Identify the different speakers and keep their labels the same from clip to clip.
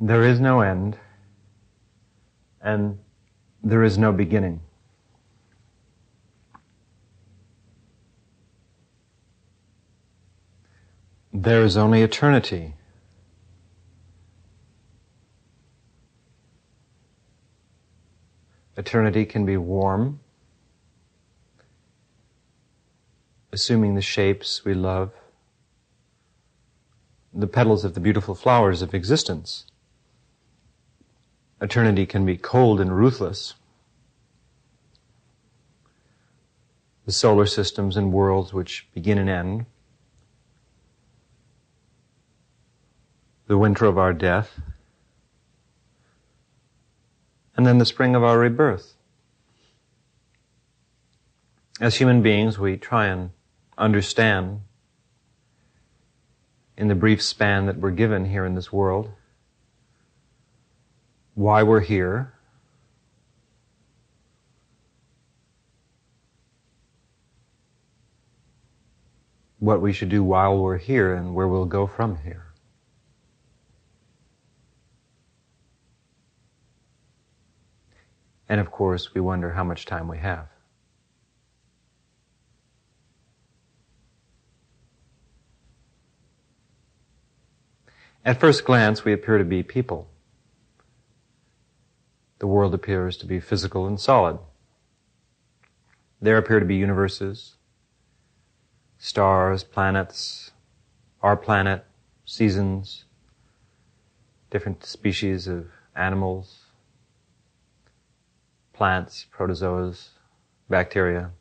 Speaker 1: There is no end, and there is no beginning. There is only eternity. Eternity can be warm, assuming the shapes we love, the petals of the beautiful flowers of existence. Eternity can be cold and ruthless. The solar systems and worlds which begin and end. The winter of our death. And then the spring of our rebirth. As human beings, we try and understand in the brief span that we're given here in this world why we're here. What we should do while we're here and where we'll go from here. And of course, we wonder how much time we have. At first glance, we appear to be people the world appears to be physical and solid. There appear to be universes, stars, planets, our planet, seasons, different species of animals, plants, protozoas, bacteria.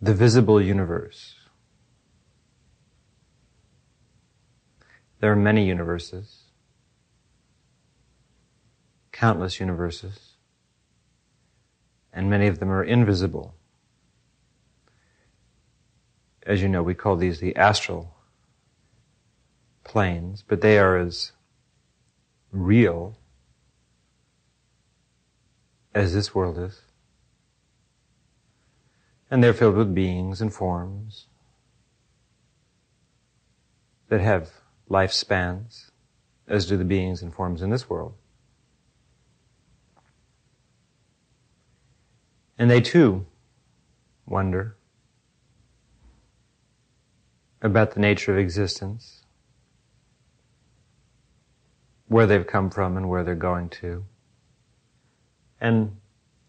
Speaker 1: The visible universe. There are many universes countless universes, and many of them are invisible. As you know, we call these the astral planes, but they are as real as this world is. And they're filled with beings and forms that have lifespans, as do the beings and forms in this world. And they too wonder about the nature of existence, where they've come from and where they're going to, and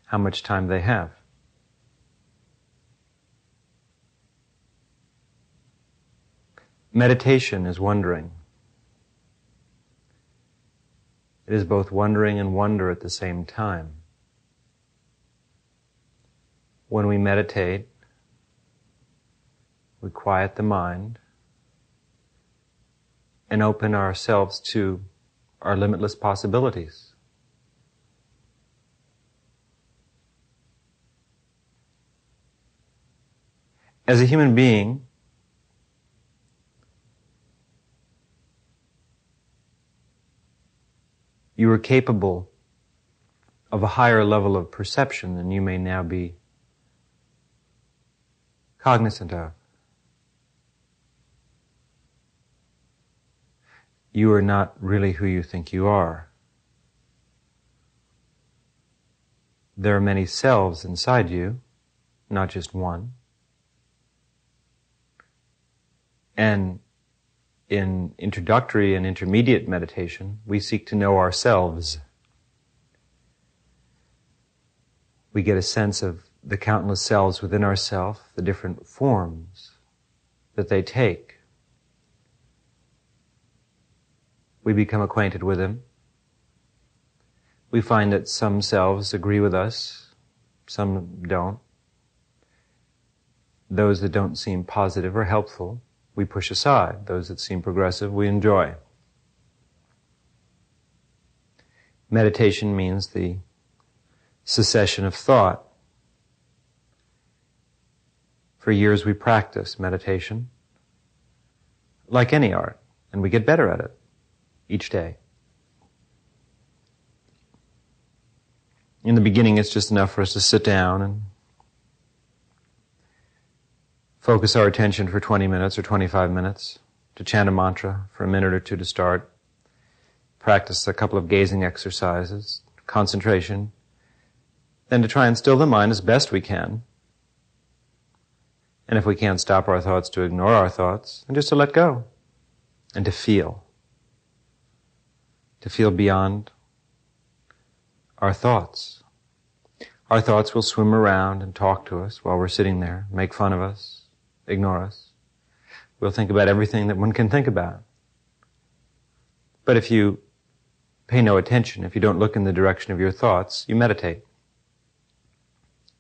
Speaker 1: how much time they have. Meditation is wondering. It is both wondering and wonder at the same time when we meditate, we quiet the mind and open ourselves to our limitless possibilities. As a human being, you are capable of a higher level of perception than you may now be cognizant of. You are not really who you think you are. There are many selves inside you, not just one. And in introductory and intermediate meditation, we seek to know ourselves. We get a sense of the countless selves within ourself, the different forms that they take. We become acquainted with them. We find that some selves agree with us, some don't. Those that don't seem positive or helpful, we push aside. Those that seem progressive, we enjoy. Meditation means the cessation of thought for years we practice meditation, like any art, and we get better at it each day. In the beginning, it's just enough for us to sit down and focus our attention for 20 minutes or 25 minutes, to chant a mantra for a minute or two to start, practice a couple of gazing exercises, concentration, then to try and still the mind as best we can. And if we can't stop our thoughts, to ignore our thoughts and just to let go and to feel. To feel beyond our thoughts. Our thoughts will swim around and talk to us while we're sitting there, make fun of us, ignore us. We'll think about everything that one can think about. But if you pay no attention, if you don't look in the direction of your thoughts, you meditate.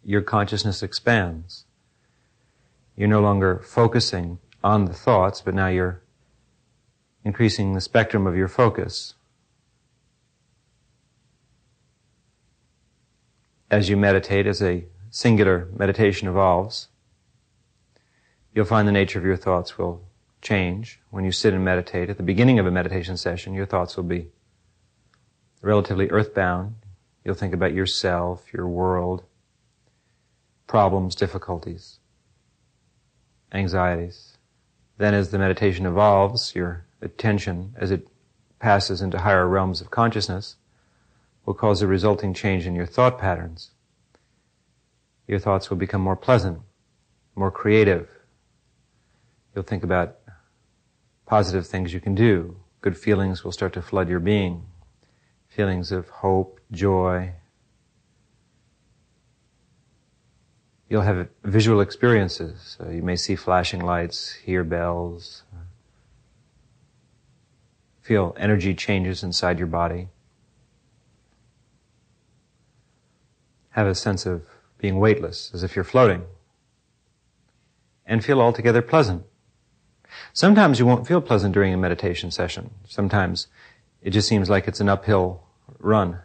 Speaker 1: Your consciousness expands. You're no longer focusing on the thoughts, but now you're increasing the spectrum of your focus. As you meditate, as a singular meditation evolves, you'll find the nature of your thoughts will change. When you sit and meditate, at the beginning of a meditation session, your thoughts will be relatively earthbound. You'll think about yourself, your world, problems, difficulties, anxieties. Then as the meditation evolves, your attention, as it passes into higher realms of consciousness, will cause a resulting change in your thought patterns. Your thoughts will become more pleasant, more creative. You'll think about positive things you can do. Good feelings will start to flood your being feelings of hope, joy. You'll have visual experiences. Uh, you may see flashing lights, hear bells, uh, feel energy changes inside your body. Have a sense of being weightless, as if you're floating. And feel altogether pleasant. Sometimes you won't feel pleasant during a meditation session. Sometimes it just seems like it's an uphill run.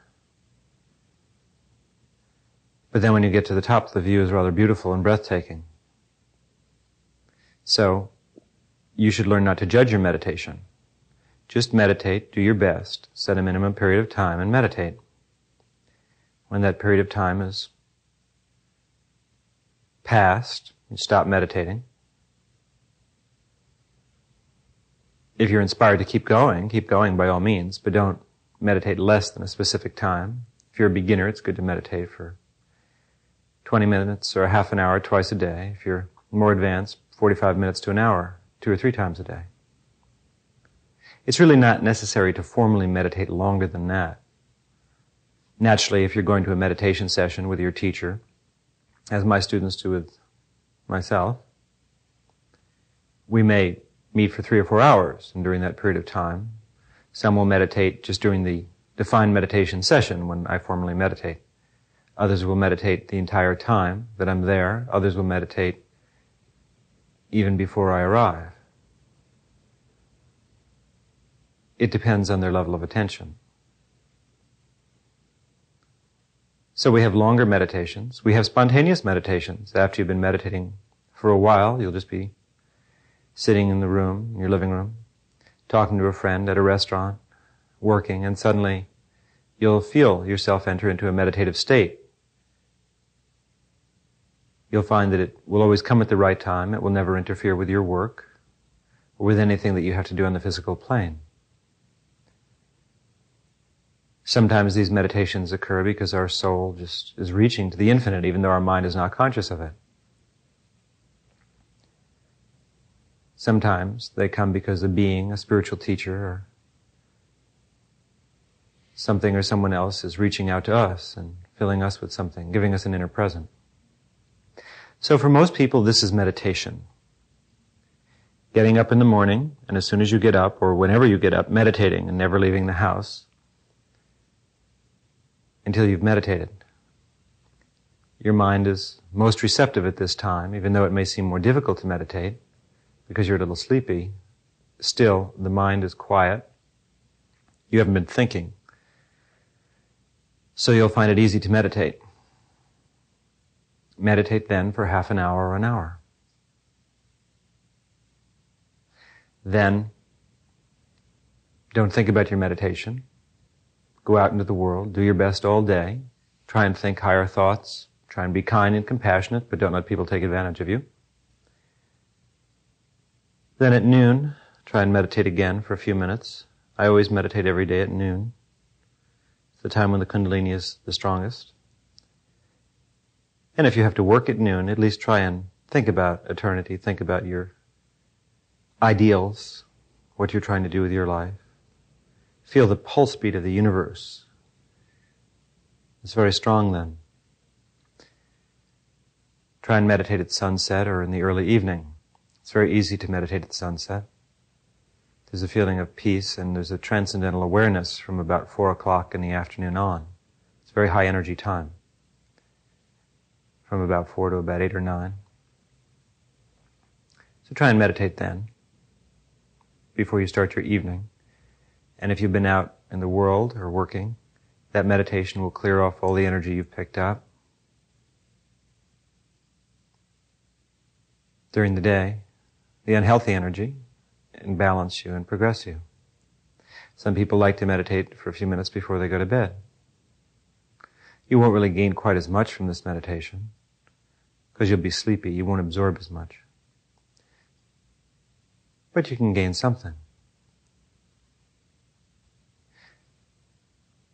Speaker 1: But then when you get to the top, the view is rather beautiful and breathtaking. So, you should learn not to judge your meditation. Just meditate, do your best, set a minimum period of time and meditate. When that period of time is past, you stop meditating. If you're inspired to keep going, keep going by all means, but don't meditate less than a specific time. If you're a beginner, it's good to meditate for 20 minutes or half an hour twice a day. If you're more advanced, 45 minutes to an hour, two or three times a day. It's really not necessary to formally meditate longer than that. Naturally, if you're going to a meditation session with your teacher, as my students do with myself, we may meet for three or four hours, and during that period of time, some will meditate just during the defined meditation session when I formally meditate. Others will meditate the entire time that I'm there. Others will meditate even before I arrive. It depends on their level of attention. So we have longer meditations. We have spontaneous meditations. After you've been meditating for a while, you'll just be sitting in the room, in your living room, talking to a friend at a restaurant, working, and suddenly you'll feel yourself enter into a meditative state. You'll find that it will always come at the right time. It will never interfere with your work or with anything that you have to do on the physical plane. Sometimes these meditations occur because our soul just is reaching to the infinite even though our mind is not conscious of it. Sometimes they come because a being, a spiritual teacher, or something or someone else is reaching out to us and filling us with something, giving us an inner present. So for most people, this is meditation. Getting up in the morning, and as soon as you get up, or whenever you get up, meditating and never leaving the house until you've meditated. Your mind is most receptive at this time, even though it may seem more difficult to meditate because you're a little sleepy, still the mind is quiet. You haven't been thinking. So you'll find it easy to meditate. Meditate then for half an hour or an hour. Then, don't think about your meditation. Go out into the world, do your best all day. Try and think higher thoughts. Try and be kind and compassionate, but don't let people take advantage of you. Then at noon, try and meditate again for a few minutes. I always meditate every day at noon. It's the time when the Kundalini is the strongest. And if you have to work at noon, at least try and think about eternity, think about your ideals, what you're trying to do with your life. Feel the pulse beat of the universe. It's very strong then. Try and meditate at sunset or in the early evening. It's very easy to meditate at sunset. There's a feeling of peace and there's a transcendental awareness from about four o'clock in the afternoon on. It's a very high energy time. From about four to about eight or nine. So try and meditate then, before you start your evening. And if you've been out in the world or working, that meditation will clear off all the energy you've picked up. During the day, the unhealthy energy, and balance you and progress you. Some people like to meditate for a few minutes before they go to bed. You won't really gain quite as much from this meditation because you'll be sleepy. You won't absorb as much but you can gain something.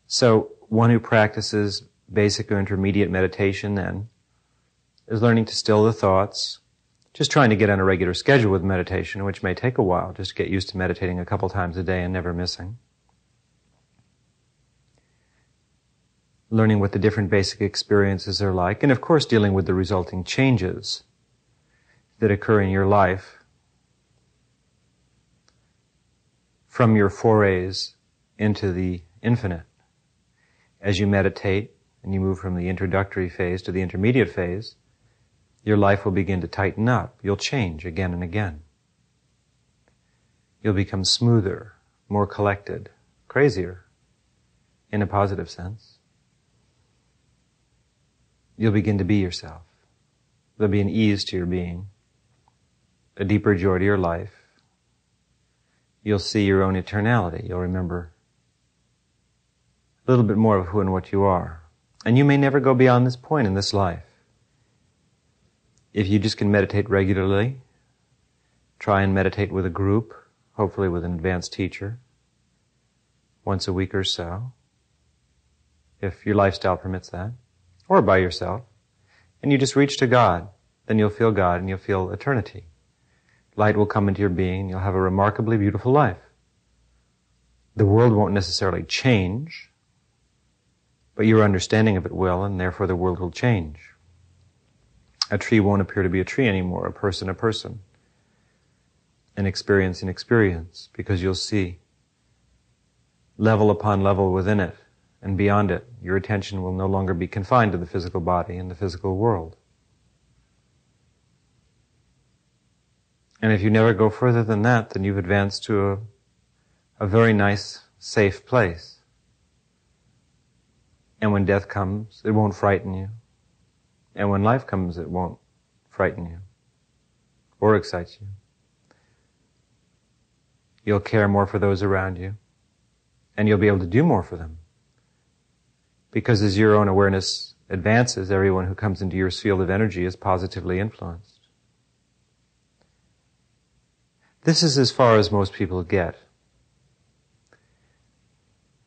Speaker 1: So one who practices basic or intermediate meditation then is learning to still the thoughts, just trying to get on a regular schedule with meditation, which may take a while, just to get used to meditating a couple times a day and never missing. Learning what the different basic experiences are like, and of course dealing with the resulting changes that occur in your life from your forays into the infinite. As you meditate and you move from the introductory phase to the intermediate phase, your life will begin to tighten up. You'll change again and again. You'll become smoother, more collected, crazier, in a positive sense. You'll begin to be yourself. There'll be an ease to your being, a deeper joy to your life, you'll see your own eternality. You'll remember a little bit more of who and what you are. And you may never go beyond this point in this life. If you just can meditate regularly, try and meditate with a group, hopefully with an advanced teacher, once a week or so, if your lifestyle permits that, or by yourself, and you just reach to God, then you'll feel God and you'll feel eternity light will come into your being, you'll have a remarkably beautiful life. The world won't necessarily change, but your understanding of it will, and therefore the world will change. A tree won't appear to be a tree anymore, a person a person, an experience an experience, because you'll see level upon level within it and beyond it. Your attention will no longer be confined to the physical body and the physical world. And if you never go further than that, then you've advanced to a, a very nice, safe place. And when death comes, it won't frighten you. And when life comes, it won't frighten you or excite you. You'll care more for those around you and you'll be able to do more for them. Because as your own awareness advances, everyone who comes into your field of energy is positively influenced. This is as far as most people get.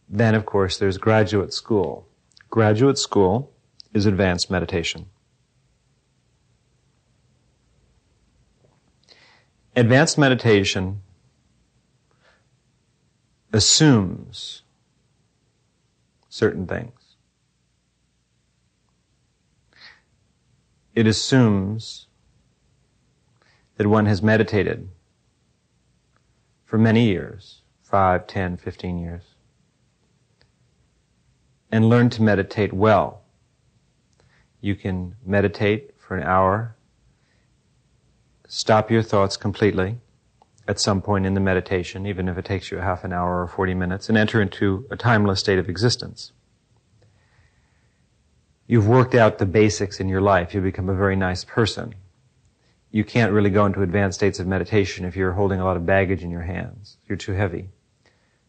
Speaker 1: Then, of course, there's graduate school. Graduate school is advanced meditation. Advanced meditation assumes certain things. It assumes that one has meditated for many years, five, ten, fifteen years, and learned to meditate well. You can meditate for an hour, stop your thoughts completely at some point in the meditation, even if it takes you half an hour or 40 minutes, and enter into a timeless state of existence. You've worked out the basics in your life. You become a very nice person you can't really go into advanced states of meditation if you're holding a lot of baggage in your hands. You're too heavy.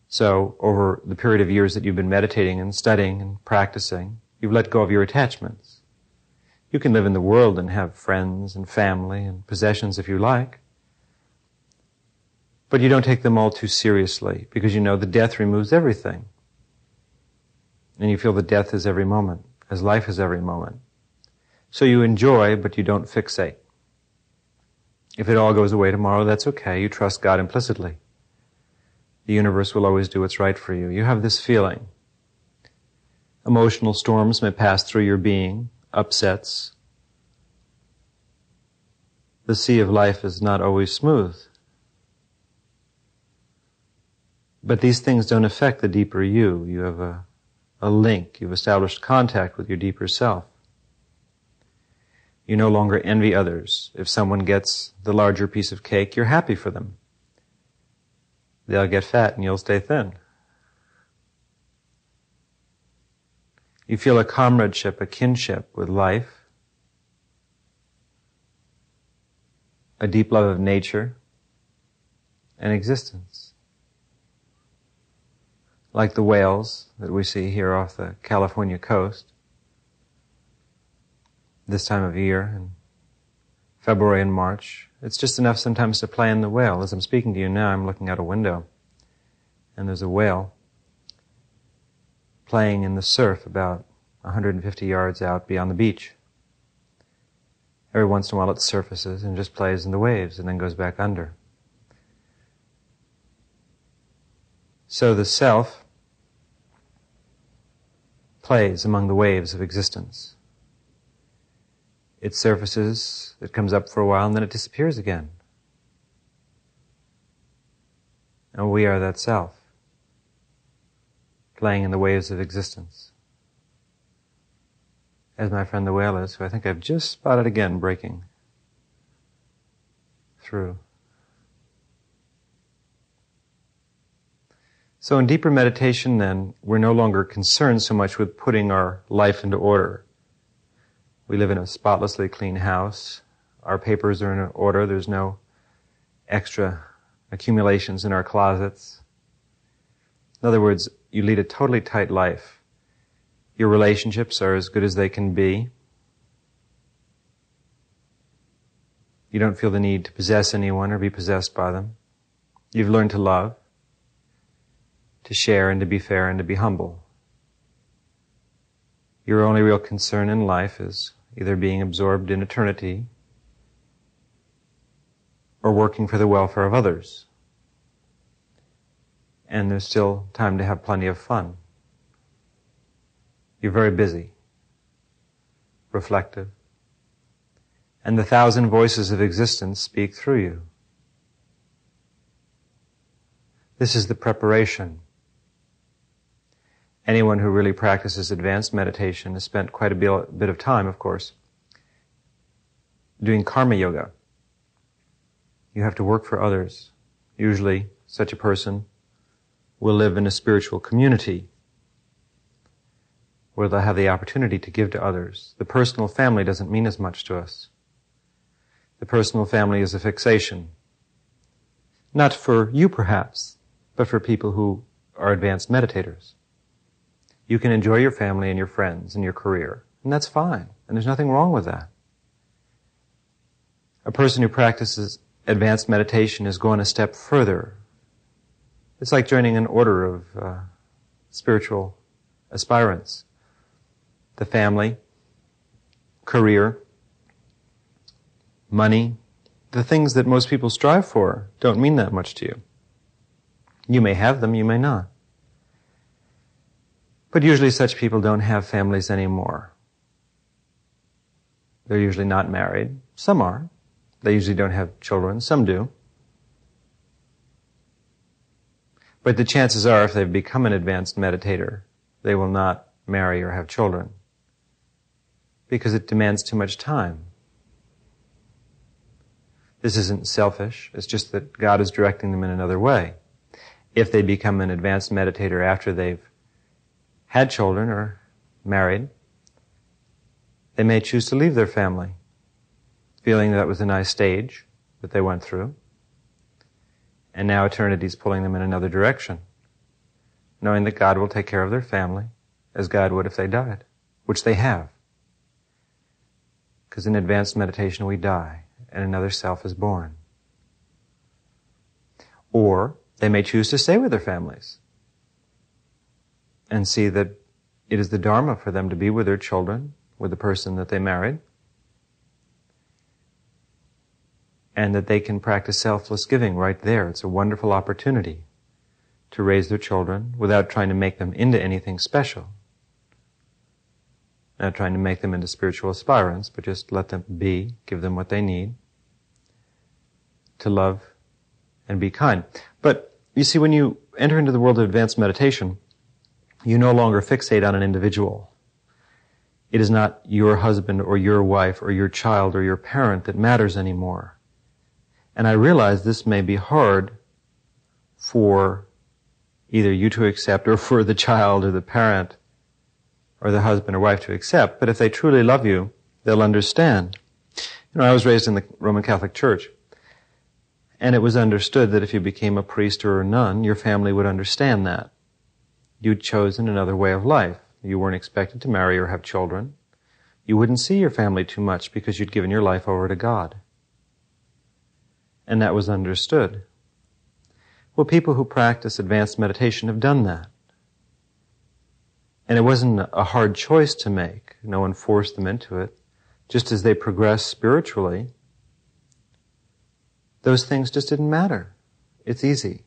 Speaker 1: So over the period of years that you've been meditating and studying and practicing, you've let go of your attachments. You can live in the world and have friends and family and possessions if you like. But you don't take them all too seriously because you know the death removes everything. And you feel that death is every moment, as life is every moment. So you enjoy, but you don't fixate. If it all goes away tomorrow, that's okay. You trust God implicitly. The universe will always do what's right for you. You have this feeling. Emotional storms may pass through your being, upsets. The sea of life is not always smooth. But these things don't affect the deeper you. You have a, a link. You've established contact with your deeper self. You no longer envy others. If someone gets the larger piece of cake, you're happy for them. They'll get fat and you'll stay thin. You feel a comradeship, a kinship with life, a deep love of nature and existence like the whales that we see here off the California coast this time of year in February and March. It's just enough sometimes to play in the whale. As I'm speaking to you now, I'm looking out a window and there's a whale playing in the surf about 150 yards out beyond the beach. Every once in a while it surfaces and just plays in the waves and then goes back under. So the self plays among the waves of existence. It surfaces, it comes up for a while, and then it disappears again. And we are that self, playing in the waves of existence. As my friend the whale is, who I think I've just spotted again breaking through. So in deeper meditation then, we're no longer concerned so much with putting our life into order. We live in a spotlessly clean house. Our papers are in order. There's no extra accumulations in our closets. In other words, you lead a totally tight life. Your relationships are as good as they can be. You don't feel the need to possess anyone or be possessed by them. You've learned to love to share and to be fair and to be humble. Your only real concern in life is either being absorbed in eternity or working for the welfare of others. And there's still time to have plenty of fun. You're very busy, reflective, and the thousand voices of existence speak through you. This is the preparation anyone who really practices advanced meditation has spent quite a bit of time, of course, doing karma yoga. You have to work for others. Usually, such a person will live in a spiritual community where they'll have the opportunity to give to others. The personal family doesn't mean as much to us. The personal family is a fixation. Not for you, perhaps, but for people who are advanced meditators. You can enjoy your family and your friends and your career, and that's fine, and there's nothing wrong with that. A person who practices advanced meditation is going a step further. It's like joining an order of uh, spiritual aspirants. The family, career, money, the things that most people strive for don't mean that much to you. You may have them, you may not. But usually such people don't have families anymore. They're usually not married. Some are. They usually don't have children. Some do. But the chances are if they've become an advanced meditator, they will not marry or have children. Because it demands too much time. This isn't selfish. It's just that God is directing them in another way. If they become an advanced meditator after they've had children or married, they may choose to leave their family, feeling that was a nice stage that they went through. And now eternity is pulling them in another direction, knowing that God will take care of their family as God would if they died, which they have. Because in advanced meditation we die and another self is born. Or they may choose to stay with their families and see that it is the Dharma for them to be with their children, with the person that they married, and that they can practice selfless giving right there. It's a wonderful opportunity to raise their children without trying to make them into anything special. Not trying to make them into spiritual aspirants, but just let them be, give them what they need to love and be kind. But you see, when you enter into the world of advanced meditation, you no longer fixate on an individual. It is not your husband or your wife or your child or your parent that matters anymore. And I realize this may be hard for either you to accept or for the child or the parent or the husband or wife to accept, but if they truly love you, they'll understand. You know, I was raised in the Roman Catholic Church, and it was understood that if you became a priest or a nun, your family would understand that. You'd chosen another way of life. You weren't expected to marry or have children. You wouldn't see your family too much because you'd given your life over to God. And that was understood. Well, people who practice advanced meditation have done that. And it wasn't a hard choice to make. No one forced them into it. Just as they progress spiritually, those things just didn't matter. It's easy.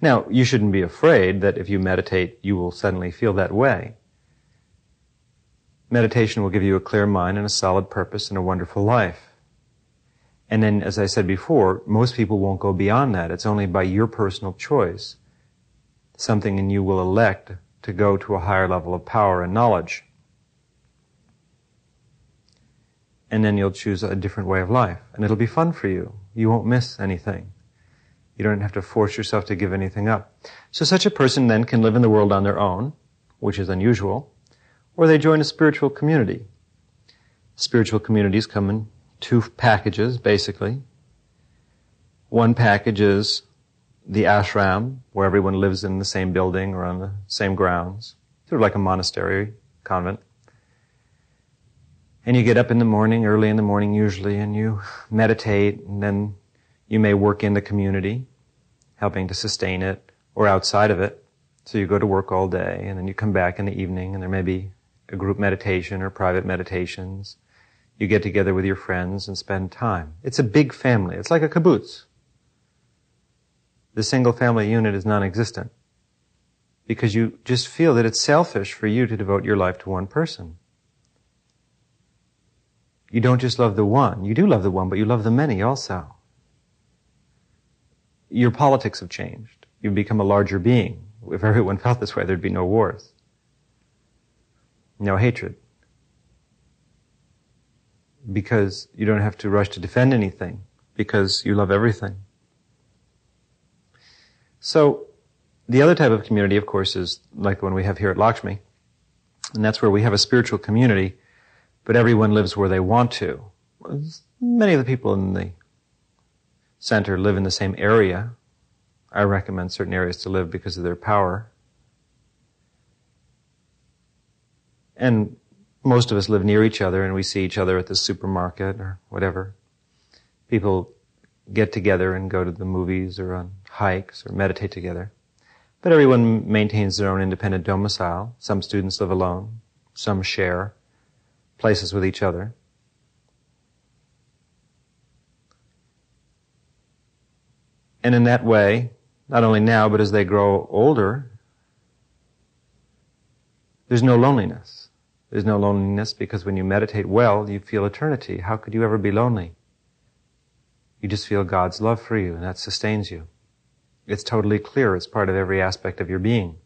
Speaker 1: Now, you shouldn't be afraid that if you meditate, you will suddenly feel that way. Meditation will give you a clear mind and a solid purpose and a wonderful life. And then, as I said before, most people won't go beyond that. It's only by your personal choice. Something in you will elect to go to a higher level of power and knowledge. And then you'll choose a different way of life. And it'll be fun for you. You won't miss anything. You don't have to force yourself to give anything up. So such a person then can live in the world on their own, which is unusual, or they join a spiritual community. Spiritual communities come in two packages, basically. One package is the ashram, where everyone lives in the same building or on the same grounds, sort of like a monastery, convent. And you get up in the morning, early in the morning usually, and you meditate, and then you may work in the community helping to sustain it, or outside of it. So you go to work all day, and then you come back in the evening, and there may be a group meditation or private meditations. You get together with your friends and spend time. It's a big family. It's like a kibbutz. The single family unit is non-existent because you just feel that it's selfish for you to devote your life to one person. You don't just love the one. You do love the one, but you love the many also your politics have changed. You've become a larger being. If everyone felt this way, there'd be no wars, no hatred. Because you don't have to rush to defend anything, because you love everything. So, the other type of community, of course, is like the one we have here at Lakshmi. And that's where we have a spiritual community, but everyone lives where they want to. Many of the people in the center live in the same area. I recommend certain areas to live because of their power. And most of us live near each other and we see each other at the supermarket or whatever. People get together and go to the movies or on hikes or meditate together. But everyone maintains their own independent domicile. Some students live alone. Some share places with each other. And in that way, not only now, but as they grow older, there's no loneliness. There's no loneliness because when you meditate well, you feel eternity. How could you ever be lonely? You just feel God's love for you and that sustains you. It's totally clear. It's part of every aspect of your being.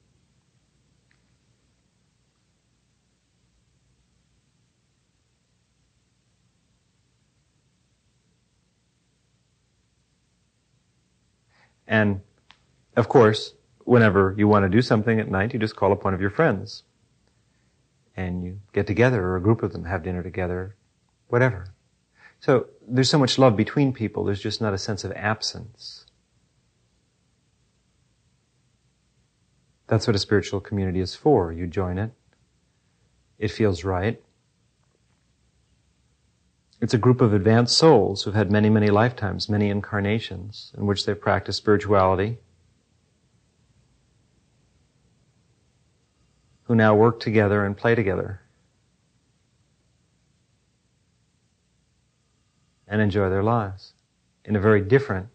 Speaker 1: And of course, whenever you want to do something at night, you just call up one of your friends. And you get together, or a group of them have dinner together, whatever. So there's so much love between people, there's just not a sense of absence. That's what a spiritual community is for. You join it. It feels right. It's a group of advanced souls who've had many, many lifetimes, many incarnations in which they've practiced spirituality, who now work together and play together and enjoy their lives in a very different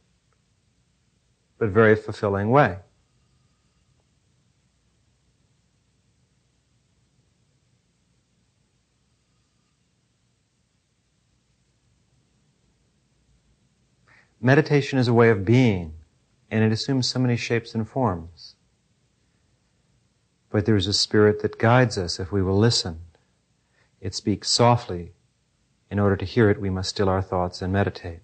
Speaker 1: but very fulfilling way. Meditation is a way of being, and it assumes so many shapes and forms. But there is a spirit that guides us if we will listen. It speaks softly. In order to hear it, we must still our thoughts and meditate.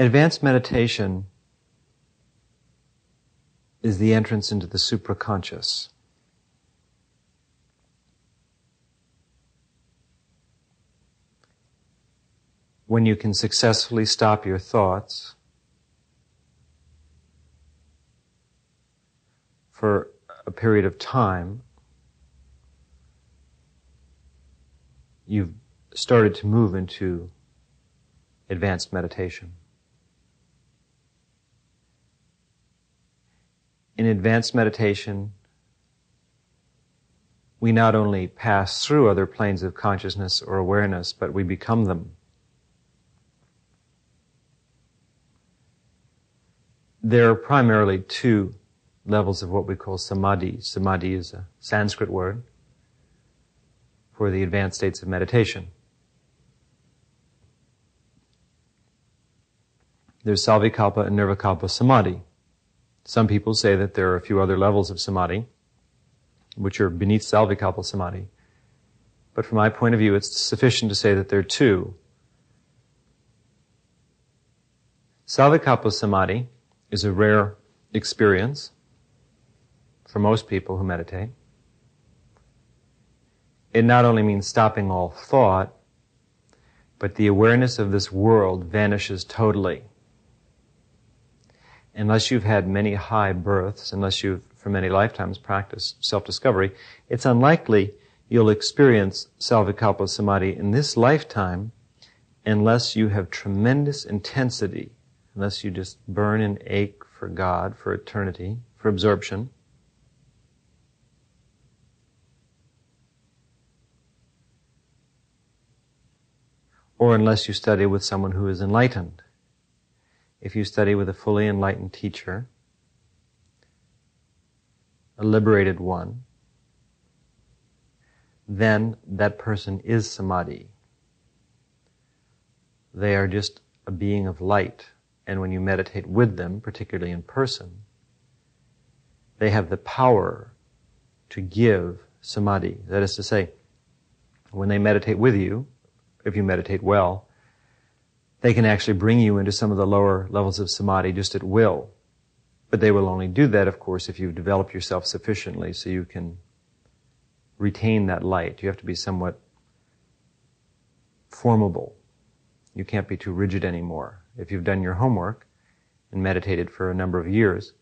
Speaker 1: Advanced meditation is the entrance into the supraconscious. When you can successfully stop your thoughts for a period of time, you've started to move into advanced meditation. In advanced meditation, we not only pass through other planes of consciousness or awareness, but we become them. There are primarily two levels of what we call samadhi. Samadhi is a Sanskrit word for the advanced states of meditation. There's Savikalpa and Nirvikalpa samadhi. Some people say that there are a few other levels of samadhi, which are beneath Savikalpa samadhi. But from my point of view, it's sufficient to say that there are two. Savikalpa samadhi is a rare experience for most people who meditate. It not only means stopping all thought, but the awareness of this world vanishes totally unless you've had many high births, unless you've for many lifetimes practiced self-discovery, it's unlikely you'll experience Savikalpa Samadhi in this lifetime unless you have tremendous intensity, unless you just burn and ache for God, for eternity, for absorption. Or unless you study with someone who is enlightened if you study with a fully enlightened teacher, a liberated one, then that person is samadhi. They are just a being of light. And when you meditate with them, particularly in person, they have the power to give samadhi. That is to say, when they meditate with you, if you meditate well, they can actually bring you into some of the lower levels of samadhi just at will. But they will only do that, of course, if you develop yourself sufficiently so you can retain that light. You have to be somewhat formable. You can't be too rigid anymore. If you've done your homework and meditated for a number of years,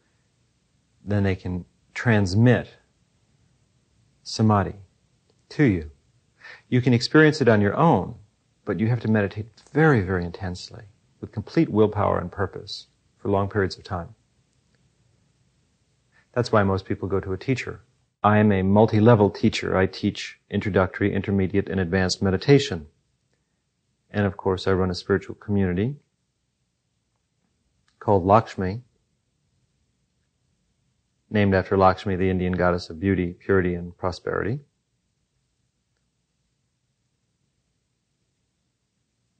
Speaker 1: then they can transmit samadhi to you. You can experience it on your own, but you have to meditate very, very intensely with complete willpower and purpose for long periods of time. That's why most people go to a teacher. I am a multi-level teacher. I teach introductory, intermediate, and advanced meditation. And of course, I run a spiritual community called Lakshmi, named after Lakshmi, the Indian goddess of beauty, purity, and prosperity.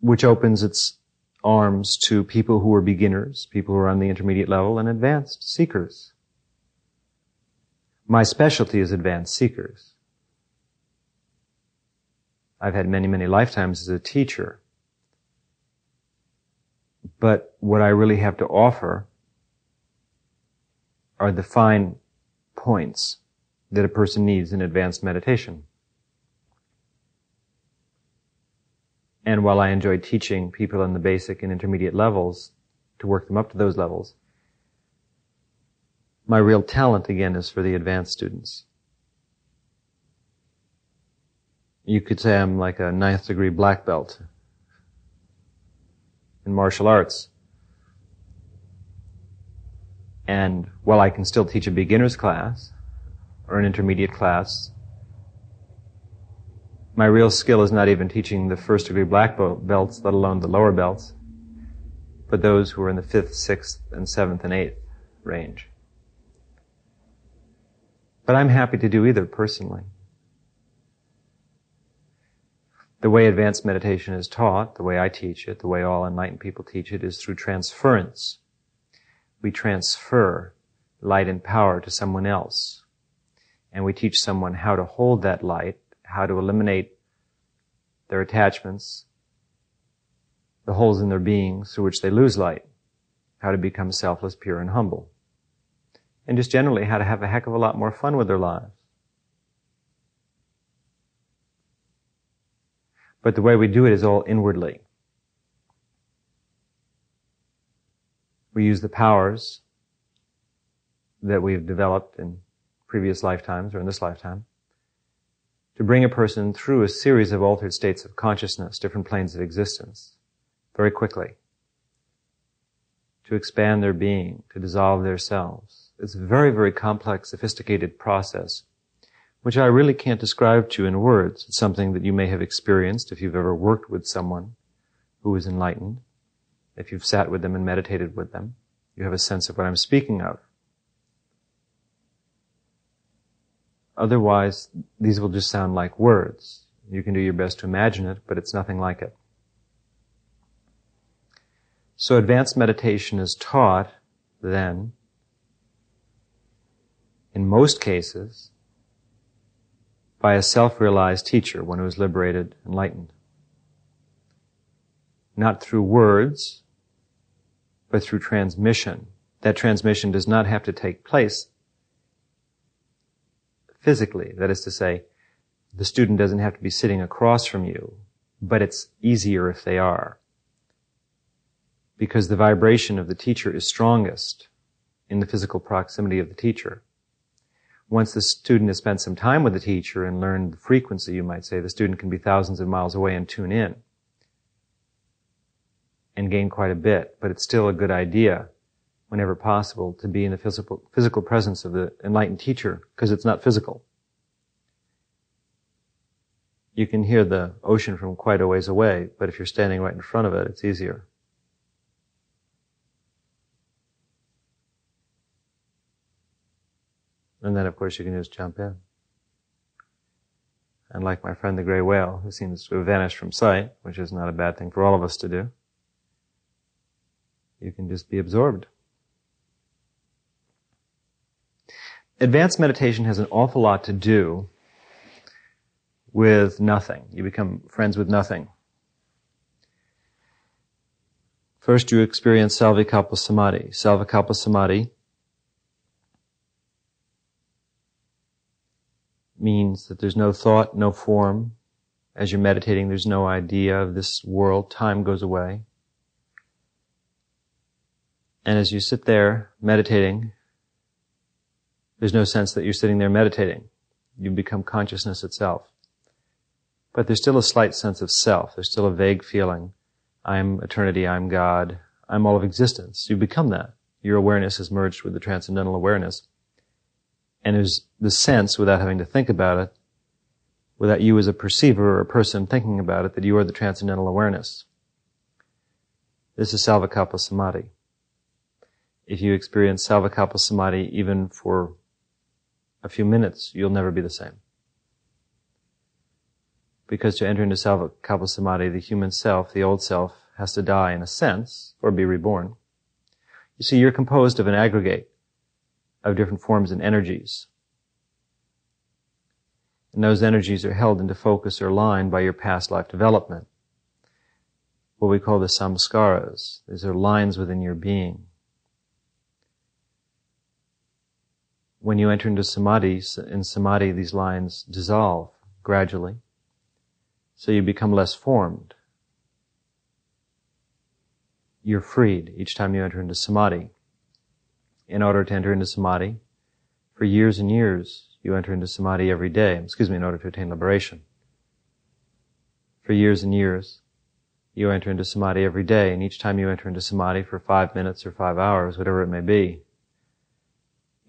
Speaker 1: Which opens its arms to people who are beginners, people who are on the intermediate level, and advanced seekers. My specialty is advanced seekers. I've had many, many lifetimes as a teacher. But what I really have to offer are the fine points that a person needs in advanced meditation. And while I enjoy teaching people in the basic and intermediate levels to work them up to those levels, my real talent again is for the advanced students. You could say I'm like a ninth degree black belt in martial arts. And while I can still teach a beginner's class or an intermediate class, my real skill is not even teaching the first degree black belts, let alone the lower belts, but those who are in the fifth, sixth, and seventh and eighth range. But I'm happy to do either personally. The way advanced meditation is taught, the way I teach it, the way all enlightened people teach it, is through transference. We transfer light and power to someone else. And we teach someone how to hold that light, how to eliminate their attachments, the holes in their being through which they lose light, how to become selfless, pure, and humble and just generally how to have a heck of a lot more fun with their lives. But the way we do it is all inwardly. We use the powers that we've developed in previous lifetimes or in this lifetime to bring a person through a series of altered states of consciousness, different planes of existence, very quickly, to expand their being, to dissolve their selves it's a very, very complex, sophisticated process, which I really can't describe to you in words. It's something that you may have experienced if you've ever worked with someone who is enlightened, if you've sat with them and meditated with them. You have a sense of what I'm speaking of. Otherwise, these will just sound like words. You can do your best to imagine it, but it's nothing like it. So advanced meditation is taught then in most cases, by a self-realized teacher, one who is liberated, enlightened. Not through words, but through transmission. That transmission does not have to take place physically. That is to say, the student doesn't have to be sitting across from you, but it's easier if they are. Because the vibration of the teacher is strongest in the physical proximity of the teacher once the student has spent some time with the teacher and learned the frequency, you might say, the student can be thousands of miles away and tune in and gain quite a bit. But it's still a good idea, whenever possible, to be in the physical, physical presence of the enlightened teacher, because it's not physical. You can hear the ocean from quite a ways away, but if you're standing right in front of it, it's easier. And then, of course, you can just jump in. And like my friend the gray whale, who seems to have vanished from sight, which is not a bad thing for all of us to do, you can just be absorbed. Advanced meditation has an awful lot to do with nothing. You become friends with nothing. First, you experience Savikalpa Samadhi. Savikalpa Samadhi means that there's no thought, no form. As you're meditating, there's no idea of this world. Time goes away. And as you sit there meditating, there's no sense that you're sitting there meditating. You become consciousness itself. But there's still a slight sense of self. There's still a vague feeling. I'm eternity. I'm God. I'm all of existence. You become that. Your awareness is merged with the transcendental awareness. And there's the sense, without having to think about it, without you as a perceiver or a person thinking about it, that you are the transcendental awareness. This is Savikalpa Samadhi. If you experience Savikalpa Samadhi even for a few minutes, you'll never be the same. Because to enter into Savikalpa Samadhi, the human self, the old self, has to die in a sense, or be reborn. You see, you're composed of an aggregate of different forms and energies. And those energies are held into focus or line by your past life development. What we call the samskaras. These are lines within your being. When you enter into samadhi, in samadhi these lines dissolve gradually. So you become less formed. you're freed each time you enter into samadhi. In order to enter into samadhi, for years and years, you enter into samadhi every day, excuse me, in order to attain liberation. For years and years, you enter into samadhi every day, and each time you enter into samadhi for five minutes or five hours, whatever it may be,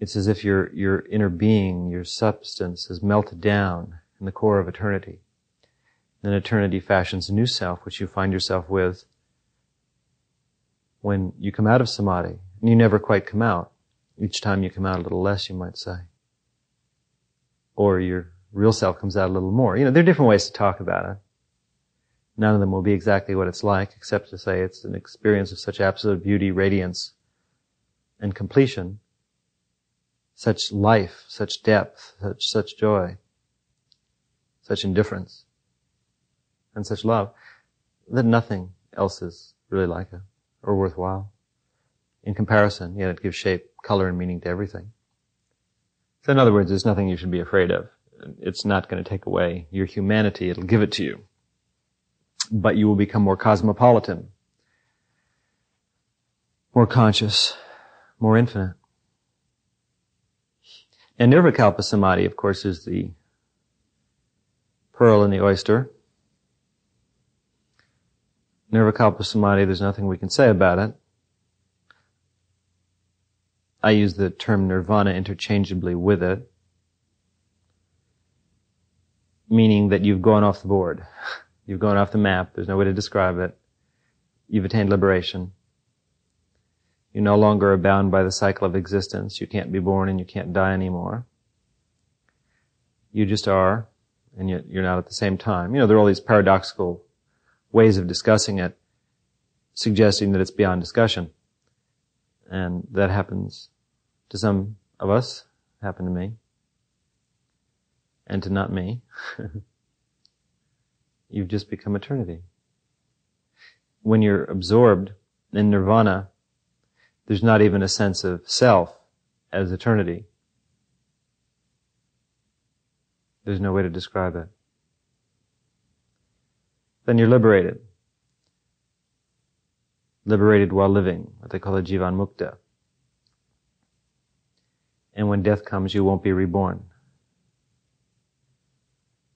Speaker 1: it's as if your, your inner being, your substance has melted down in the core of eternity. Then eternity fashions a new self, which you find yourself with when you come out of samadhi. And you never quite come out. Each time you come out a little less, you might say. Or your real self comes out a little more. You know, there are different ways to talk about it. None of them will be exactly what it's like, except to say it's an experience of such absolute beauty, radiance, and completion, such life, such depth, such, such joy, such indifference, and such love, that nothing else is really like it, or worthwhile. In comparison, yet it gives shape, color, and meaning to everything. So in other words, there's nothing you should be afraid of. It's not going to take away your humanity, it'll give it to you but you will become more cosmopolitan, more conscious, more infinite. And Nirvikalpa Samadhi, of course, is the pearl in the oyster. Nirvikalpa Samadhi, there's nothing we can say about it. I use the term nirvana interchangeably with it, meaning that you've gone off the board. You've gone off the map. There's no way to describe it. You've attained liberation. You no longer are bound by the cycle of existence. You can't be born and you can't die anymore. You just are, and yet you're not at the same time. You know, there are all these paradoxical ways of discussing it, suggesting that it's beyond discussion. And that happens to some of us, happened to me, and to not me. You've just become eternity. When you're absorbed in nirvana, there's not even a sense of self as eternity. There's no way to describe it. Then you're liberated. Liberated while living, what they call a jivan mukta. And when death comes, you won't be reborn.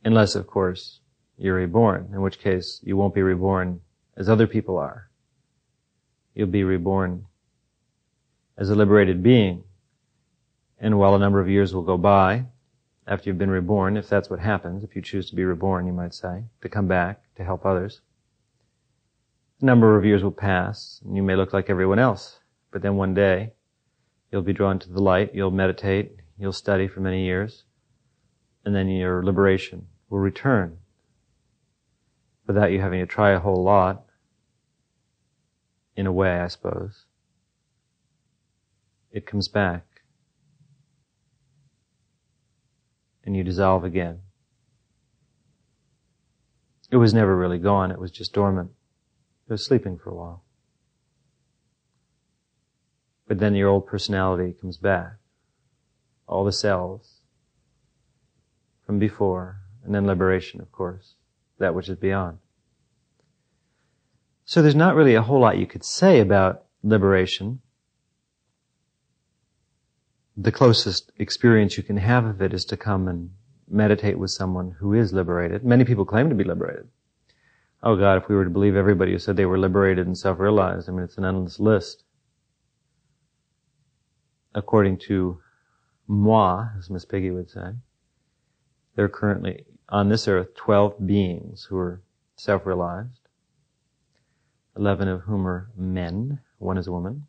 Speaker 1: Unless, of course, you're reborn, in which case you won't be reborn as other people are. You'll be reborn as a liberated being. And while a number of years will go by after you've been reborn, if that's what happens, if you choose to be reborn, you might say, to come back to help others, a number of years will pass and you may look like everyone else. But then one day, you'll be drawn to the light, you'll meditate, you'll study for many years, and then your liberation will return without you having to try a whole lot, in a way, I suppose. It comes back. And you dissolve again. It was never really gone, it was just dormant. It was sleeping for a while. But then your old personality comes back. All the cells from before, and then liberation, of course that which is beyond. So there's not really a whole lot you could say about liberation. The closest experience you can have of it is to come and meditate with someone who is liberated. Many people claim to be liberated. Oh God, if we were to believe everybody who said they were liberated and self-realized, I mean, it's an endless list. According to moi, as Miss Piggy would say, there are currently on this earth 12 beings who are self-realized, 11 of whom are men, one is a woman.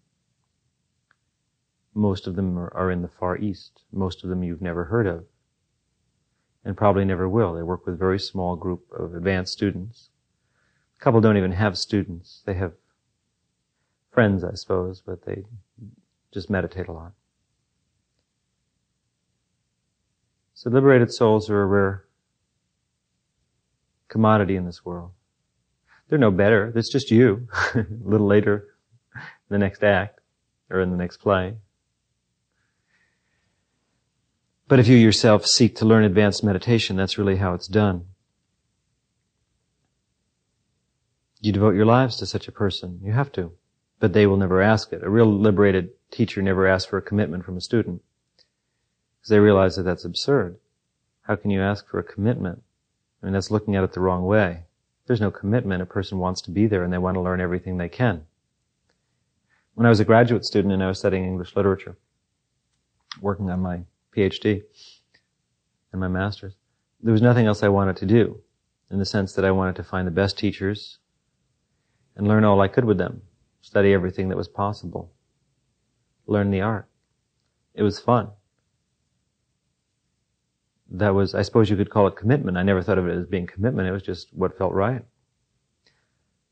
Speaker 1: Most of them are, in the Far East. Most of them you've never heard of. And probably never will. They work with a very small group of advanced students. A couple don't even have students. They have friends, I suppose, but they just meditate a lot. So liberated souls are a rare commodity in this world. They're no better. It's just you. a little later, the next act, or in the next play. But if you yourself seek to learn advanced meditation, that's really how it's done. You devote your lives to such a person. You have to. but they will never ask it. A real liberated teacher never asks for a commitment from a student because they realize that that's absurd. How can you ask for a commitment? I mean, that's looking at it the wrong way. There's no commitment. A person wants to be there and they want to learn everything they can. When I was a graduate student and I was studying English literature, working on my PhD and my master's, there was nothing else I wanted to do in the sense that I wanted to find the best teachers and learn all I could with them, study everything that was possible, learn the art. It was fun. That was, I suppose you could call it commitment. I never thought of it as being commitment. It was just what felt right.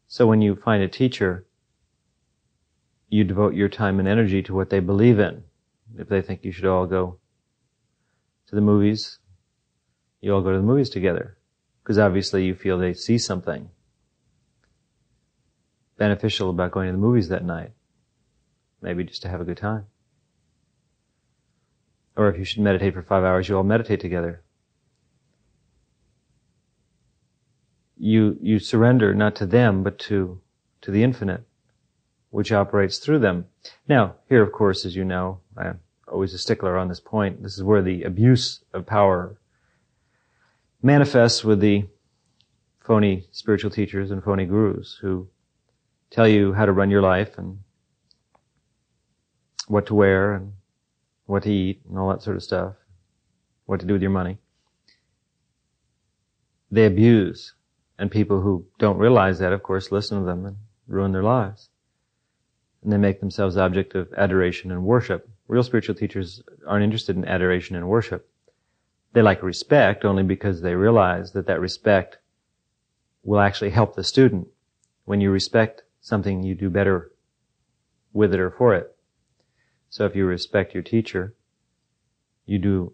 Speaker 1: So when you find a teacher, you devote your time and energy to what they believe in. If they think you should all go to the movies, you all go to the movies together. Because obviously you feel they see something beneficial about going to the movies that night. Maybe just to have a good time. Or if you should meditate for five hours, you all meditate together. You, you surrender not to them, but to, to the infinite, which operates through them. Now, here, of course, as you know, I'm always a stickler on this point. This is where the abuse of power manifests with the phony spiritual teachers and phony gurus who tell you how to run your life and what to wear and what to eat and all that sort of stuff, what to do with your money. They abuse, and people who don't realize that, of course, listen to them and ruin their lives. And they make themselves object of adoration and worship. Real spiritual teachers aren't interested in adoration and worship. They like respect only because they realize that that respect will actually help the student. When you respect something you do better with it or for it. So if you respect your teacher, you do,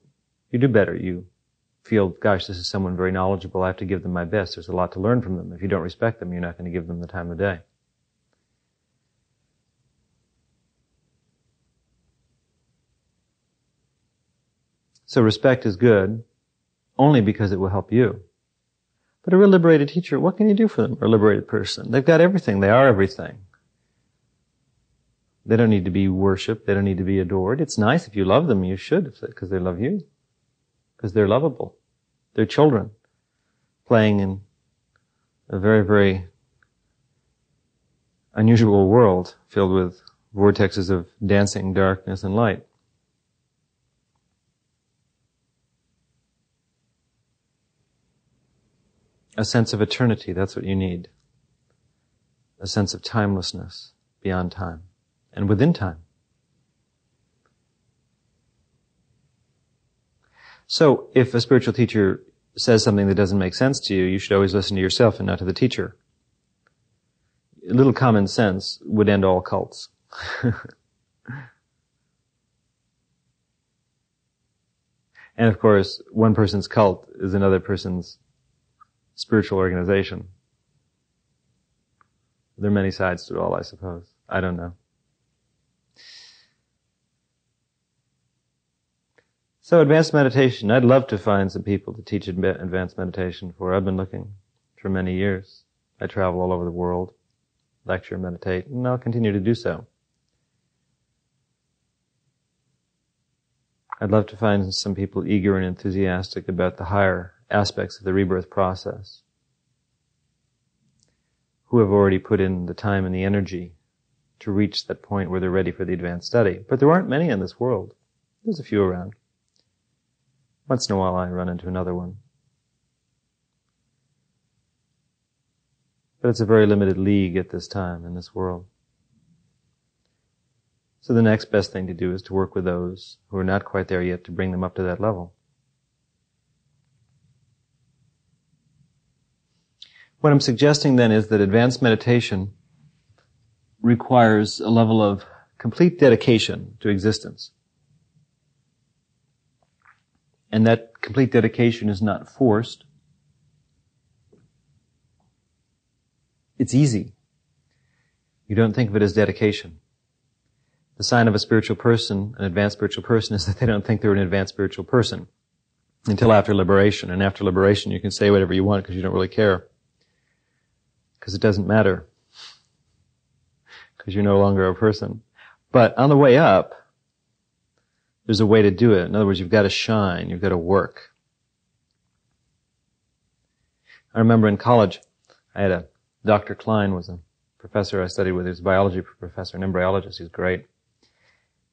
Speaker 1: you do better. You feel, gosh, this is someone very knowledgeable. I have to give them my best. There's a lot to learn from them. If you don't respect them, you're not going to give them the time of day. So respect is good only because it will help you. But a real liberated teacher, what can you do for them? A liberated person? They've got everything. They are everything. They don't need to be worshipped. They don't need to be adored. It's nice if you love them. You should, because they love you. Because they're lovable. They're children playing in a very, very unusual world filled with vortexes of dancing darkness and light. A sense of eternity, that's what you need. A sense of timelessness beyond time and within time. So, if a spiritual teacher says something that doesn't make sense to you, you should always listen to yourself and not to the teacher. A little common sense would end all cults. and of course, one person's cult is another person's spiritual organization. There are many sides to it all, I suppose. I don't know. So advanced meditation, I'd love to find some people to teach advanced meditation for. I've been looking for many years. I travel all over the world, lecture, meditate, and I'll continue to do so. I'd love to find some people eager and enthusiastic about the higher aspects of the rebirth process who have already put in the time and the energy to reach that point where they're ready for the advanced study. But there aren't many in this world. There's a few around. Once in a while I run into another one. But it's a very limited league at this time in this world. So the next best thing to do is to work with those who are not quite there yet to bring them up to that level. What I'm suggesting then is that advanced meditation requires a level of complete dedication to existence. And that complete dedication is not forced. It's easy. You don't think of it as dedication. The sign of a spiritual person, an advanced spiritual person, is that they don't think they're an advanced spiritual person until after liberation. And after liberation, you can say whatever you want because you don't really care because it doesn't matter. because you're no longer a person. But on the way up, there's a way to do it. In other words, you've got to shine. You've got to work. I remember in college, I had a, Dr. Klein was a professor I studied with. He was a biology professor, an embryologist. He's great.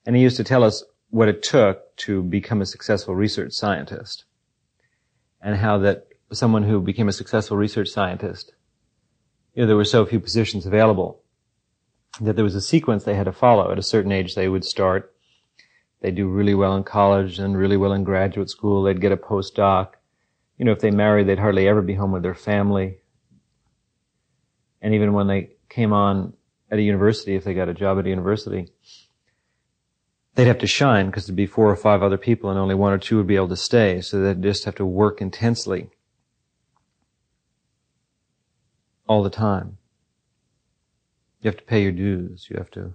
Speaker 1: And he used to tell us what it took to become a successful research scientist. And how that someone who became a successful research scientist, you know, there were so few positions available that there was a sequence they had to follow. At a certain age, they would start. They'd do really well in college and really well in graduate school. They'd get a postdoc. You know, if they married, they'd hardly ever be home with their family. And even when they came on at a university, if they got a job at a university, they'd have to shine because there'd be four or five other people and only one or two would be able to stay. So they'd just have to work intensely all the time. You have to pay your dues. You have to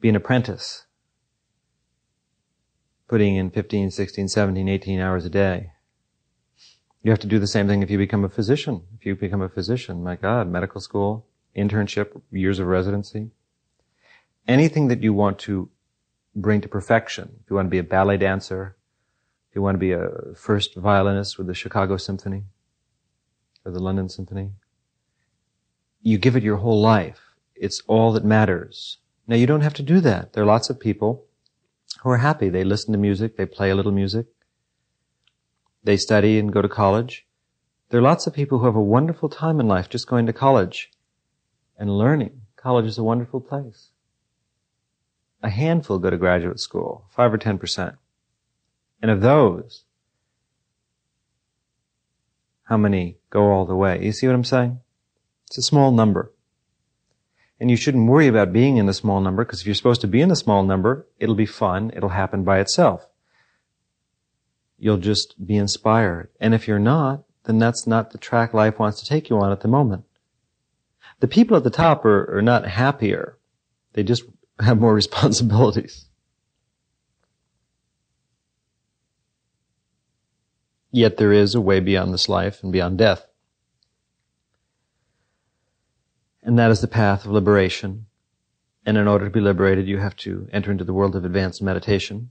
Speaker 1: be an apprentice, putting in 15, 16, 17, 18 hours a day. You have to do the same thing if you become a physician. If you become a physician, my God, medical school, internship, years of residency. Anything that you want to bring to perfection. If you want to be a ballet dancer, if you want to be a first violinist with the Chicago Symphony or the London Symphony, you give it your whole life. It's all that matters. Now you don't have to do that. There are lots of people who are happy. They listen to music, they play a little music, they study and go to college. There are lots of people who have a wonderful time in life just going to college and learning. College is a wonderful place. A handful go to graduate school, five or ten percent. And of those, how many go all the way? You see what I'm saying? It's a small number. And you shouldn't worry about being in the small number because if you're supposed to be in the small number, it'll be fun. It'll happen by itself. You'll just be inspired. And if you're not, then that's not the track life wants to take you on at the moment. The people at the top are, are not happier. They just have more responsibilities. Yet there is a way beyond this life and beyond death. And that is the path of liberation. And in order to be liberated, you have to enter into the world of advanced meditation.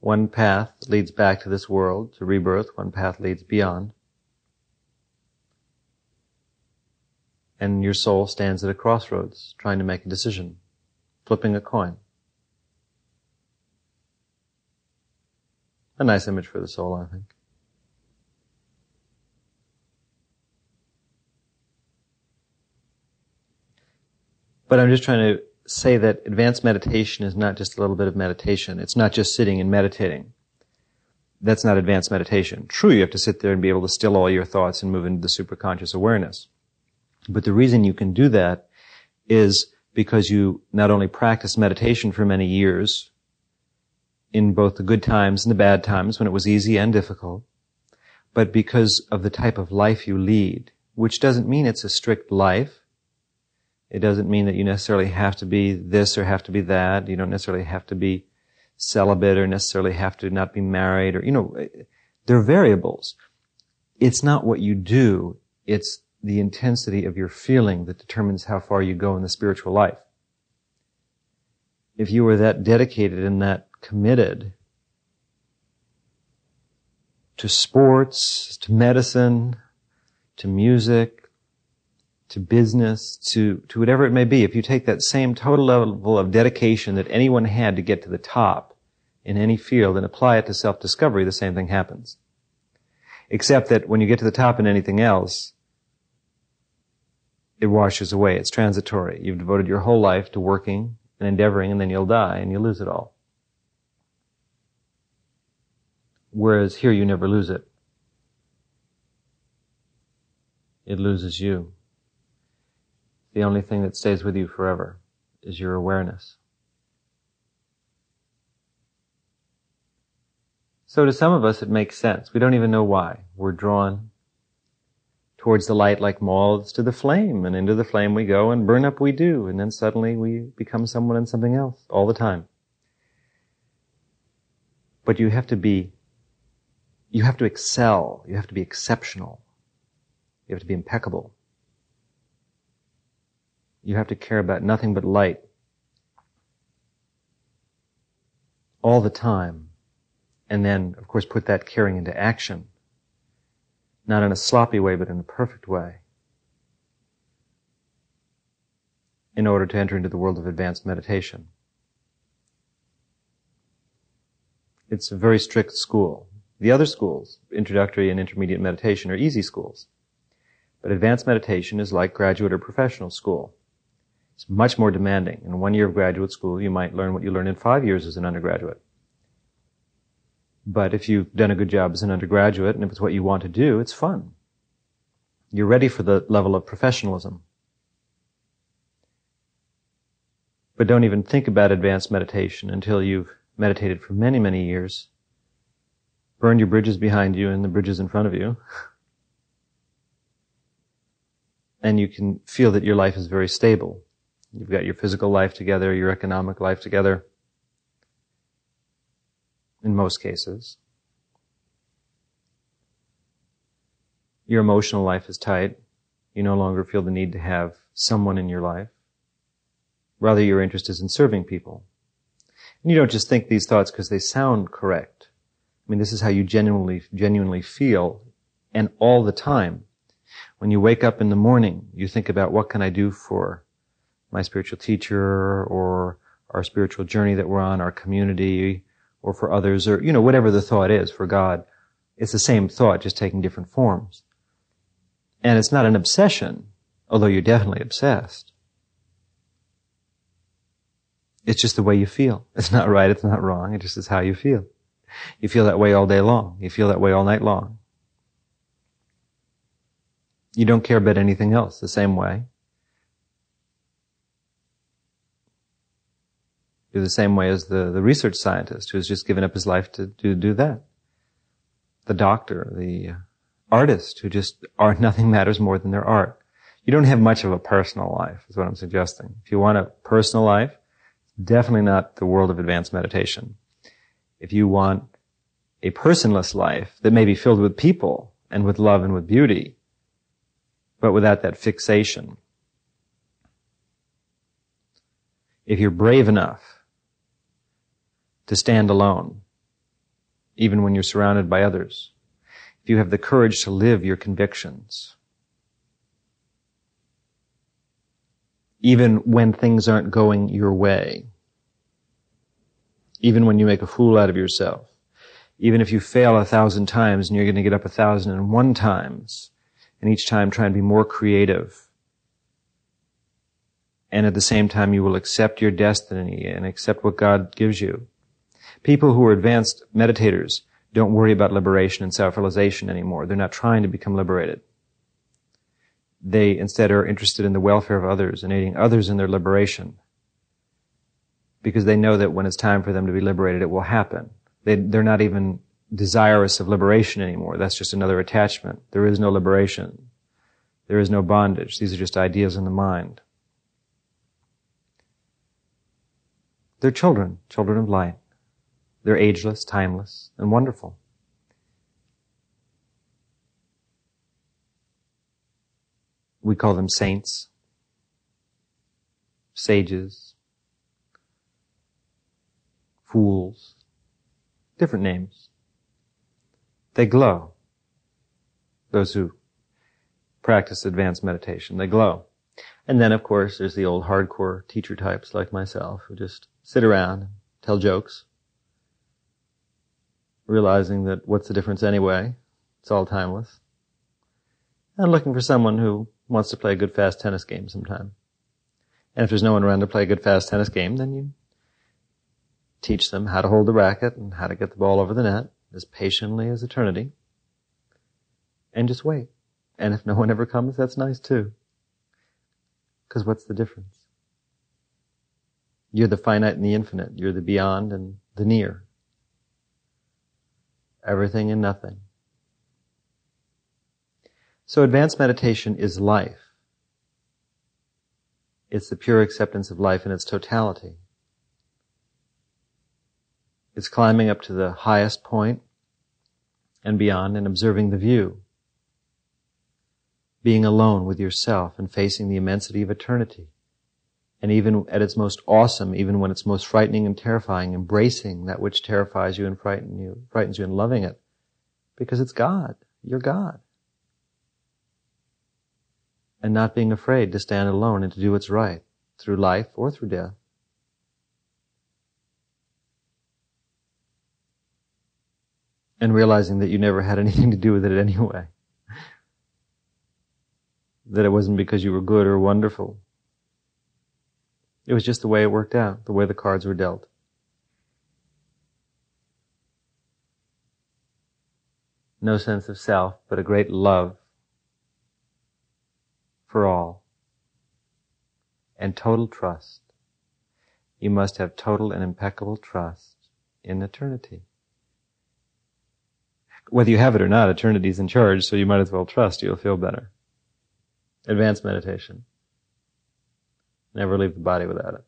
Speaker 1: One path leads back to this world, to rebirth. One path leads beyond. And your soul stands at a crossroads, trying to make a decision, flipping a coin. A nice image for the soul, I think. But I'm just trying to say that advanced meditation is not just a little bit of meditation. It's not just sitting and meditating. That's not advanced meditation. True, you have to sit there and be able to still all your thoughts and move into the superconscious awareness. But the reason you can do that is because you not only practice meditation for many years, in both the good times and the bad times when it was easy and difficult, but because of the type of life you lead, which doesn't mean it's a strict life. It doesn't mean that you necessarily have to be this or have to be that. You don't necessarily have to be celibate or necessarily have to not be married or, you know, there are variables. It's not what you do. It's the intensity of your feeling that determines how far you go in the spiritual life. If you were that dedicated and that committed to sports, to medicine, to music, to business, to, to whatever it may be, if you take that same total level of dedication that anyone had to get to the top in any field and apply it to self-discovery, the same thing happens. Except that when you get to the top in anything else, it washes away. It's transitory. You've devoted your whole life to working and endeavoring and then you'll die and you lose it all. Whereas here you never lose it. It loses you. The only thing that stays with you forever is your awareness. So to some of us it makes sense. We don't even know why. We're drawn towards the light like moths to the flame, and into the flame we go and burn up we do, and then suddenly we become someone and something else all the time. But you have to be, you have to excel, you have to be exceptional, you have to be impeccable. You have to care about nothing but light. All the time. And then, of course, put that caring into action. Not in a sloppy way, but in a perfect way. In order to enter into the world of advanced meditation. It's a very strict school. The other schools, introductory and intermediate meditation, are easy schools. But advanced meditation is like graduate or professional school. It's much more demanding. In one year of graduate school, you might learn what you learn in five years as an undergraduate. But if you've done a good job as an undergraduate and if it's what you want to do, it's fun. You're ready for the level of professionalism. But don't even think about advanced meditation until you've meditated for many, many years, burned your bridges behind you and the bridges in front of you, and you can feel that your life is very stable. You've got your physical life together, your economic life together, in most cases. Your emotional life is tight. You no longer feel the need to have someone in your life. Rather, your interest is in serving people. And you don't just think these thoughts because they sound correct. I mean, this is how you genuinely, genuinely feel and all the time. When you wake up in the morning, you think about what can I do for my spiritual teacher or our spiritual journey that we're on, our community, or for others, or, you know, whatever the thought is for God. It's the same thought, just taking different forms. And it's not an obsession, although you're definitely obsessed. It's just the way you feel. It's not right, it's not wrong, it just is how you feel. You feel that way all day long. You feel that way all night long. You don't care about anything else the same way. You're the same way as the, the research scientist who's just given up his life to do, do that. The doctor, the artist who just art, nothing matters more than their art. You don't have much of a personal life, is what I'm suggesting. If you want a personal life, Definitely not the world of advanced meditation. If you want a personless life that may be filled with people and with love and with beauty, but without that fixation. If you're brave enough to stand alone, even when you're surrounded by others, if you have the courage to live your convictions, even when things aren't going your way. Even when you make a fool out of yourself. Even if you fail a thousand times and you're going to get up a thousand and one times, and each time try and be more creative. And at the same time, you will accept your destiny and accept what God gives you. People who are advanced meditators don't worry about liberation and self-realization anymore. They're not trying to become liberated. They instead are interested in the welfare of others and aiding others in their liberation. Because they know that when it's time for them to be liberated, it will happen. They, they're not even desirous of liberation anymore. That's just another attachment. There is no liberation. There is no bondage. These are just ideas in the mind. They're children, children of light. They're ageless, timeless, and wonderful. We call them saints, sages, fools, different names. They glow. Those who practice advanced meditation, they glow. And then, of course, there's the old hardcore teacher types like myself who just sit around and tell jokes, realizing that what's the difference anyway? It's all timeless. And looking for someone who wants to play a good fast tennis game sometime. And if there's no one around to play a good fast tennis game, then you teach them how to hold the racket and how to get the ball over the net as patiently as eternity. And just wait. And if no one ever comes, that's nice too. Because what's the difference? You're the finite and the infinite. You're the beyond and the near. Everything and nothing. So advanced meditation is life. It's the pure acceptance of life in its totality. It's climbing up to the highest point and beyond and observing the view. Being alone with yourself and facing the immensity of eternity And even at its most awesome, even when it's most frightening and terrifying, embracing that which terrifies you and frighten you, frightens you and loving it. Because it's God. You're God. And not being afraid to stand alone and to do what's right through life or through death. And realizing that you never had anything to do with it anyway. that it wasn't because you were good or wonderful. It was just the way it worked out, the way the cards were dealt. No sense of self, but a great love for all. And total trust. You must have total and impeccable trust in eternity. Whether you have it or not, eternity's in charge, so you might as well trust, you'll feel better. Advanced meditation. Never leave the body without it.